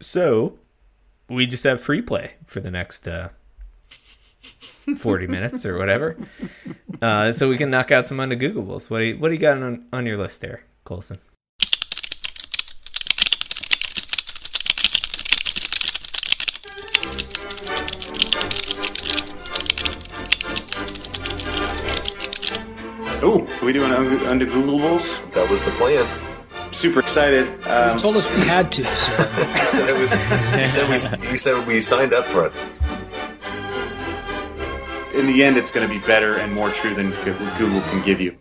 So we just have free play for the next uh, 40 minutes or whatever. Uh, so we can knock out some undegooglables. What do you, what do you got on, on your list there, Colson? Oh, are we doing under, under Googleables? That was the plan. Super excited. Um, You told us we had to, so He said, it was, he, said we, he said we signed up for it. in the end, it's going to be better and more true than Google can give you.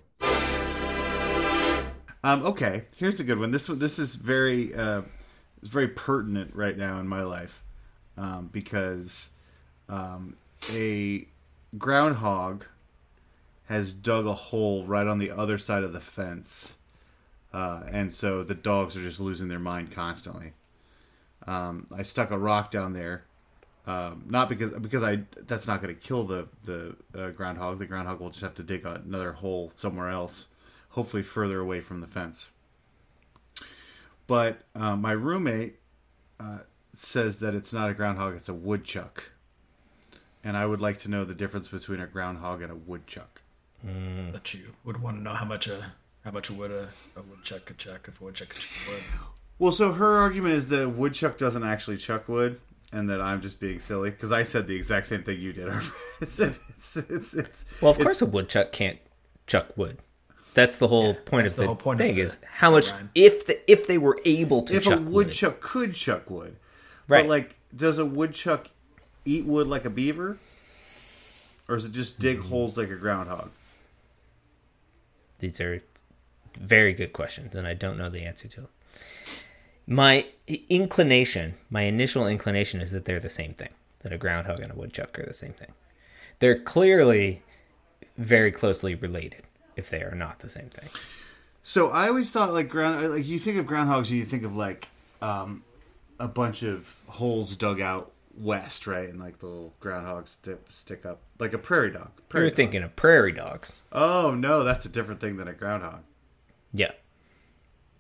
Um, okay, here's a good one. This one, this is very, uh, it's very pertinent right now in my life um, because um, a groundhog has dug a hole right on the other side of the fence, uh, and so the dogs are just losing their mind constantly. Um, I stuck a rock down there, um, not because because I that's not going to kill the the uh, groundhog. The groundhog will just have to dig another hole somewhere else, hopefully further away from the fence. But uh, my roommate uh, says that it's not a groundhog; it's a woodchuck, and I would like to know the difference between a groundhog and a woodchuck. Mm. that you would want to know how much a how much would a, a woodchuck could chuck if a woodchuck could chuck wood. Well, so her argument is that woodchuck doesn't actually chuck wood, and that I'm just being silly because I said the exact same thing you did. it's, it's, it's, it's, Well, of it's- course, a woodchuck can't chuck wood. That's the whole point of the the, whole point of thing the- is how much rhyme. if the if they were able to if chuck a wood. woodchuck could chuck wood, Right. But like, does a woodchuck eat wood like a beaver, or does it just dig Mm-hmm. holes like a groundhog? These are very good questions, and I don't know the answer to them. My inclination, my initial inclination is that they're the same thing. That a groundhog and a woodchuck are the same thing. They're clearly very closely related if they are not the same thing. So I always thought like ground, like you think of groundhogs, and you think of like um, a bunch of holes dug out west, right, and like the little groundhogs stick stick up like a prairie dog. You're dog. thinking of prairie dogs. Oh no, that's a different thing than a groundhog. Yeah.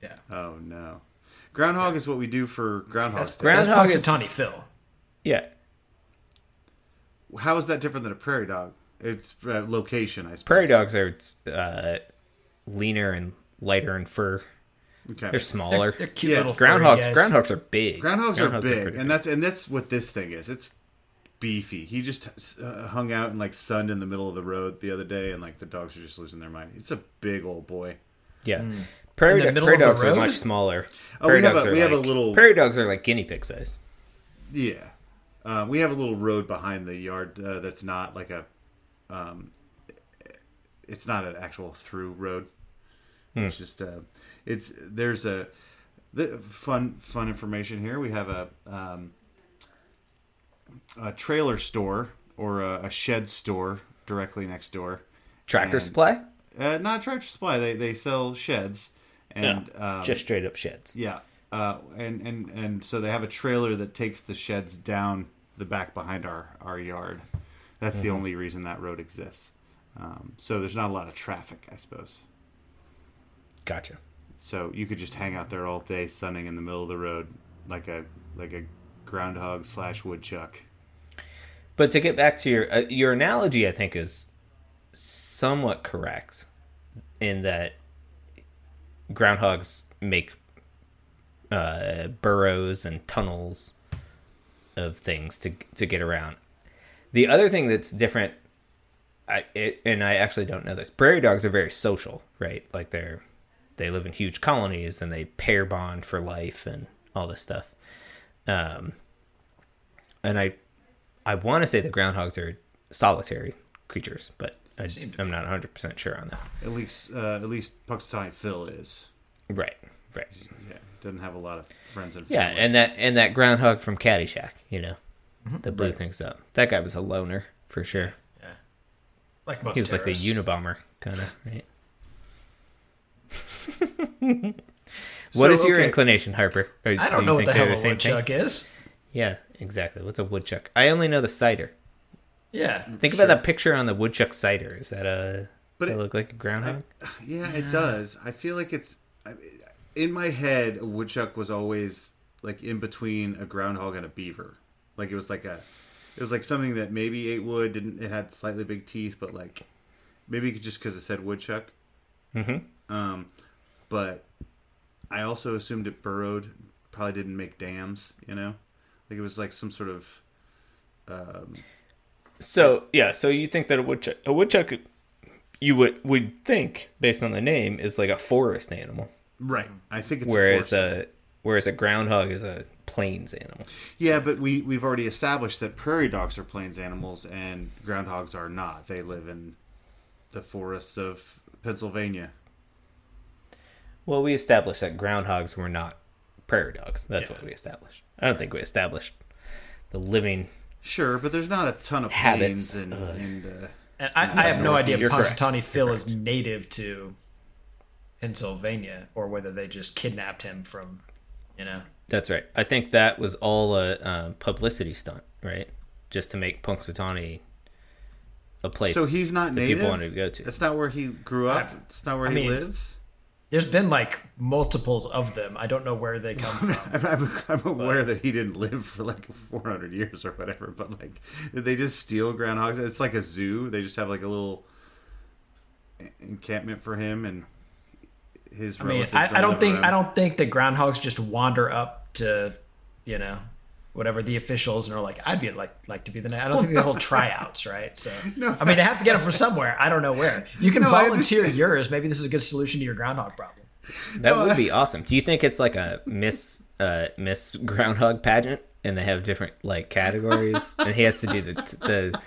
Yeah, Oh no, groundhog is what we do for groundhog. That's Day. ground- that's Groundhog is- Punxsutawney Phil. Yeah. How is that different than a prairie dog? It's uh, location, I suppose. Prairie dogs are uh, leaner and lighter in fur. Okay. They're smaller. They're cute Yeah, little furry groundhogs groundhogs are big. Groundhogs, are big, pretty and that's and that's what this thing is. It's beefy. He just uh, hung out and like sunned in the middle of the road the other day, and like the dogs are just losing their mind. It's a big old boy. Yeah. Prairie, In the middle prairie of the dogs are much smaller. Oh, prairie we have dogs a- are we have a like- little- prairie dogs are like guinea pig size. Yeah, uh, we have a little road behind the yard uh, that's not like a, um, it's not an actual through road. It's just uh, it's there's a the fun fun information here. We have a um, a trailer store or a, a shed store directly next door. Tractor And- supply? Uh, not Tractor Supply. They they sell sheds and um, Just straight up sheds. yeah, uh, and and and so they have a trailer that takes the sheds down the back behind our our yard. That's the only reason that road exists. Um, so there's not a lot of traffic, I suppose. Gotcha. So you could just hang out there all day, sunning in the middle of the road, like a like a groundhog slash woodchuck. But to get back to your uh, your analogy, I think is somewhat correct in that groundhogs make uh, burrows and tunnels of things to to get around. The other thing that's different, I it, and I actually don't know this. Prairie dogs are very social, right? Like they're they live in huge colonies and they pair bond for life and all this stuff. Um, and I I want to say the groundhogs are solitary creatures, but I, I'm not 100 percent sure on that. At least uh, at least Punxsutawney Phil is. Right, right. Yeah, doesn't have a lot of friends and Yeah, family. and that and that groundhog from Caddyshack, you know, Mm-hmm. that blew things up. That guy was a loner for sure. Yeah, like most. He was like the terrorists. Unabomber kind of, right? What So, is your okay. inclination, Harper? Or I do don't you know what the hell a same thing? woodchuck is. Yeah, exactly. What's a woodchuck? I only know the cider. Yeah, Think about that picture on the woodchuck cider. Is that a? But Does it- that look like a groundhog? Yeah, it does. I feel like it's I- in my head. A woodchuck was always like in between a groundhog and a beaver. Like it was like a, it was like something that maybe ate wood. Didn't it had slightly big teeth, but like maybe just because it said woodchuck. Mm-hmm. Um, but I also assumed it burrowed. Probably didn't make dams. You know, like it was like some sort of So yeah, so you think that a woodchuck, a woodchuck, you would would think based on the name is like a forest animal, right. I think it's whereas a a whereas a groundhog is a plains animal. Yeah, but we we've already established that prairie dogs are plains animals and groundhogs are not. They live in the forests of Pennsylvania. Well, we established that groundhogs were not prairie dogs. That's what we established. I don't think we established the living. Sure, but there's not a ton of Habits. plains and, and uh, And I, I have no idea if You're. Punxsutawney Phil is native to Pennsylvania or whether they just kidnapped him from, you know. That's right. I think that was all a um, publicity stunt, right? Just to make Punxsutawney a place. so he's not that native. people wanted to go to. That's not where he grew up. I- It's not where I he mean- lives. There's been like multiples of them. I don't know where they come from. I'm, I'm, I'm aware that he didn't live for like 400 years or whatever, but like, they just steal groundhogs? It's like a zoo. They just have like a little encampment for him and his I mean, relatives. I, I don't think around. I don't think that groundhogs just wander up to, you know, whatever the officials and are like, I'd be like like to be the. I don't think they hold tryouts, right? So No. I mean, they have to get them from somewhere. I don't know where. You can No, volunteer yours. Maybe this is a good solution to your groundhog problem. That would be awesome. Do you think it's like a Miss uh, Miss Groundhog pageant, and they have different like categories, and he has to do the the,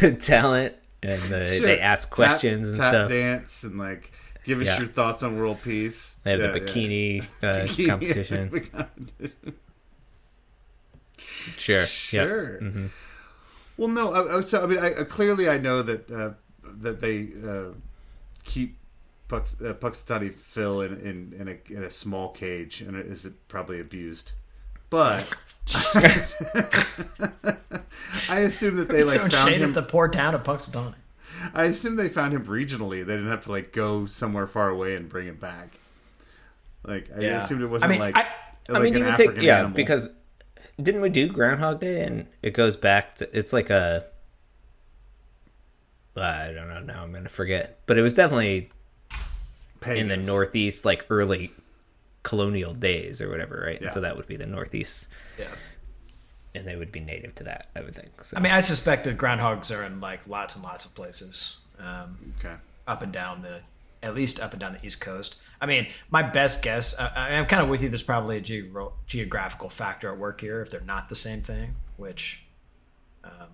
the talent, and the, Sure. they ask questions tap, and tap stuff. dance and like give us Yeah. your thoughts on world peace. They have Yeah, the yeah. bikini, Uh, Bikini competition. Competition. Sure. Yep. Sure. Well, no. I, I- so I mean, I, uh, clearly, I know that uh, that they uh, keep Pux, uh, Puxatani Phil in in, in, a, in a small cage, and it is it probably abused. But I assume that they like Throwing found shade him. at the poor town of Punxsutawney. I assume they found him regionally. They didn't have to like go somewhere far away and bring him back. Like I Yeah. assumed it wasn't mean, like I- I mean, an you would African think, yeah, animal. because didn't we do Groundhog Day, and it goes back to it's like a I don't know now I'm gonna forget, but it was definitely in the Northeast, like early colonial days or whatever, right? Yeah. And so that would be the Northeast, Yeah. and they would be native to that, I would think. So. I mean, I suspect that groundhogs are in like lots and lots of places, um, Okay. up and down the, at least up and down the East Coast. I mean, my best guess, I, I- I'm kind of with you. There's probably a geog- geographical factor at work here if they're not the same thing, which um,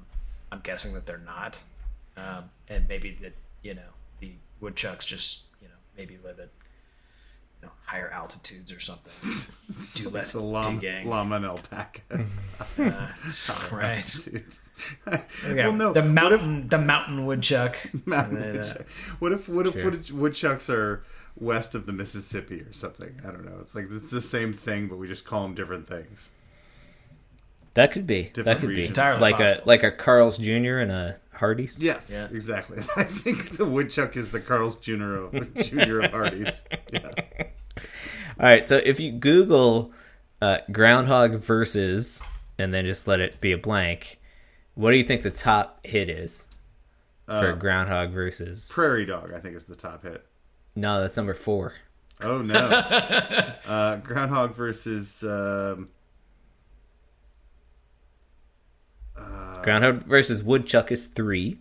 I'm guessing that they're not, um, and maybe that you know the woodchucks just you know maybe live at know higher altitudes or something, do less It's a llama, digging. llama and alpaca. Uh, right. well, no. the what if- mountain, the mountain woodchuck. Mountain And then, uh. What if what if Sure. woodchucks are west of the Mississippi or something? I don't know. It's like it's the same thing, but we just call them different things. that could be that could regions. be Entirely like a like a Carl's Jr. and a Hardee's. Yes, Yeah. exactly. I think the woodchuck is the Carl's Jr. of, Junior of Hardee's. Yeah. All right, so if you Google uh, groundhog versus and then just let it be a blank, what do you think the top hit is for groundhog versus? Prairie dog, I think, is the top hit. no, that's number four. Oh no! uh, groundhog versus um, Groundhog versus woodchuck is three.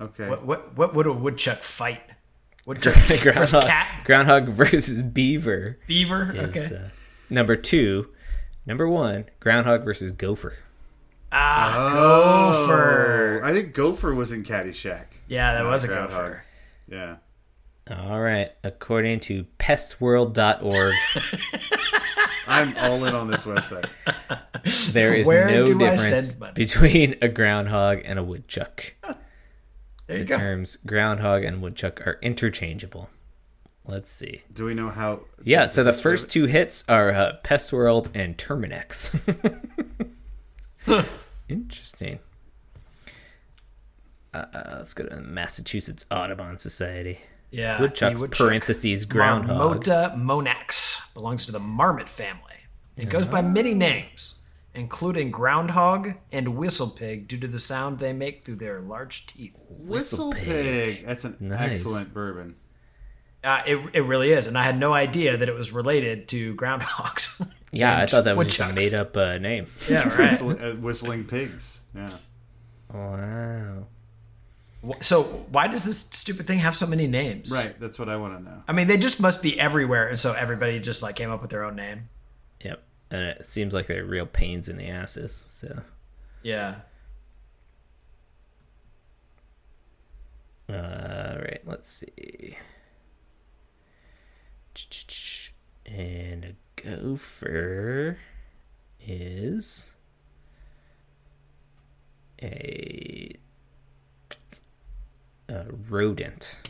okay. What, what what would a woodchuck fight? Woodchuck versus groundhog, cat, groundhog versus beaver beaver. is Okay. uh, number two. Number one, groundhog versus gopher. ah, Oh, gopher. I think Gopher was in Caddyshack. Yeah, that was a groundhog. gopher. Yeah. All right, according to pestworld.org, I'm all in on this website. there is Where no do difference between a groundhog and a woodchuck. There you The go. terms groundhog and woodchuck are interchangeable. Let's see. Do we know how? Yeah, so the first two hits are uh, Pestworld and Terminix. Interesting. Uh, uh, let's go to the Massachusetts Audubon Society. Yeah, Woodchucks, woodchuck. parentheses, groundhog. Marmota monax belongs to the marmot family. It goes by many names, including groundhog and whistle pig due to the sound they make through their large teeth. Whistle Pig. pig. That's an Nice. excellent bourbon. Uh, it, it really is, and I had no idea that it was related to groundhogs. Yeah, I thought that was just a woodchucks. made up uh, name. Yeah, right. Whistling, uh, whistling pigs. Yeah. Wow. Wh- so why does this stupid thing have so many names? Right. That's what I want to know. I mean, they just must be everywhere, and so everybody just like came up with their own name. Yep. And it seems like they're real pains in the asses. So, Yeah. uh, right. Let's see. And a gopher is a, a rodent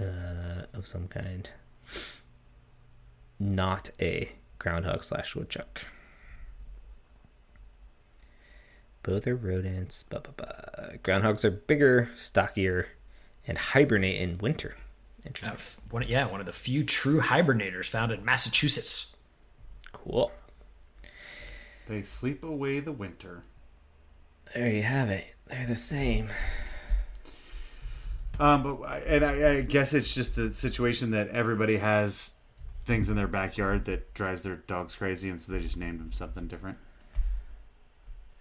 uh, of some kind. Not a groundhog slash woodchuck. Both are rodents. Blah, blah, blah. Groundhogs are bigger, stockier, and hibernate in winter. Uh, Interesting. f- one, yeah, one of the few true hibernators found in Massachusetts. Cool. They sleep away the winter. There you have it. They're the same. Um, but I- and I, I guess it's just the situation that everybody has things in their backyard that drives their dogs crazy, and so they just named them something different.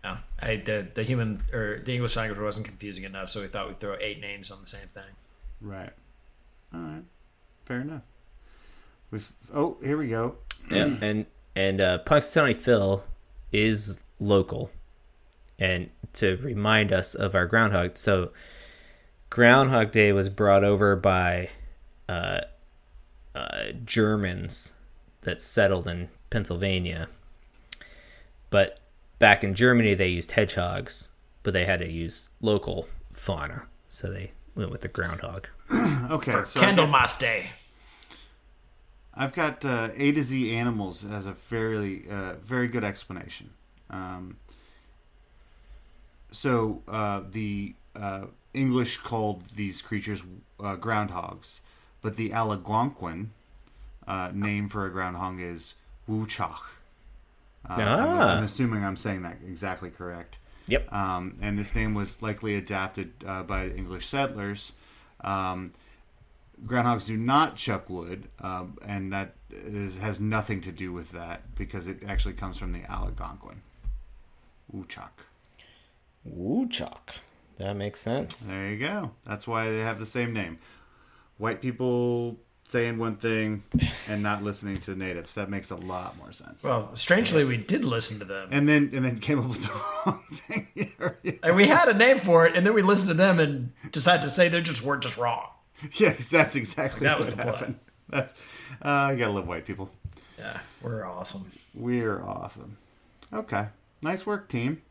No, I, the the human or the English language wasn't confusing enough, so we thought we'd throw eight names on the same thing. Right. All right. Fair enough. We've oh here we go. Yeah, and and uh, Punxsutawney Phil is local, and to remind us of our Groundhog. So, Groundhog Day was brought over by uh, uh, Germans that settled in Pennsylvania, but back in Germany they used hedgehogs, but they had to use local fauna, so they went with the groundhog. Okay. For so I've got- Candlemas Day. I've got uh, A to Z animals as a fairly uh, very good explanation. Um, so uh, the uh, English called these creatures uh, groundhogs, but the Algonquin uh, name for a groundhog is Wuchach. Uh, I'm, Ah. I'm assuming I'm saying that exactly correct. Yep. Um, and this name was likely adapted uh, by English settlers. Um, groundhogs do not chuck wood, um, and that is, has nothing to do with that because it actually comes from the Algonquin. Wuchak. Woodchuck. That makes sense. There you go. That's why they have the same name. White people saying one thing and not listening to natives. That makes a lot more sense. Well, strangely, we did listen to them. and then and then came up with the wrong thing. And we had a name for it, and then we listened to them and decided to say they just weren't just wrong. yes, that's exactly That was what the play. happened. That's uh, I gotta love white people. Yeah, we're awesome. We're awesome. Okay. Nice work, team.